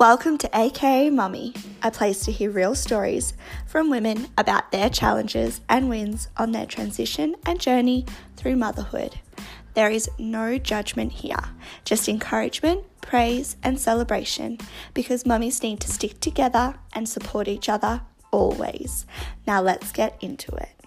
Welcome to AKA Mummy, a place to hear real stories from women about their challenges and wins on their transition and journey through motherhood. There is no judgment here, just encouragement, praise, and celebration because mummies need to stick together and support each other always. Now let's get into it.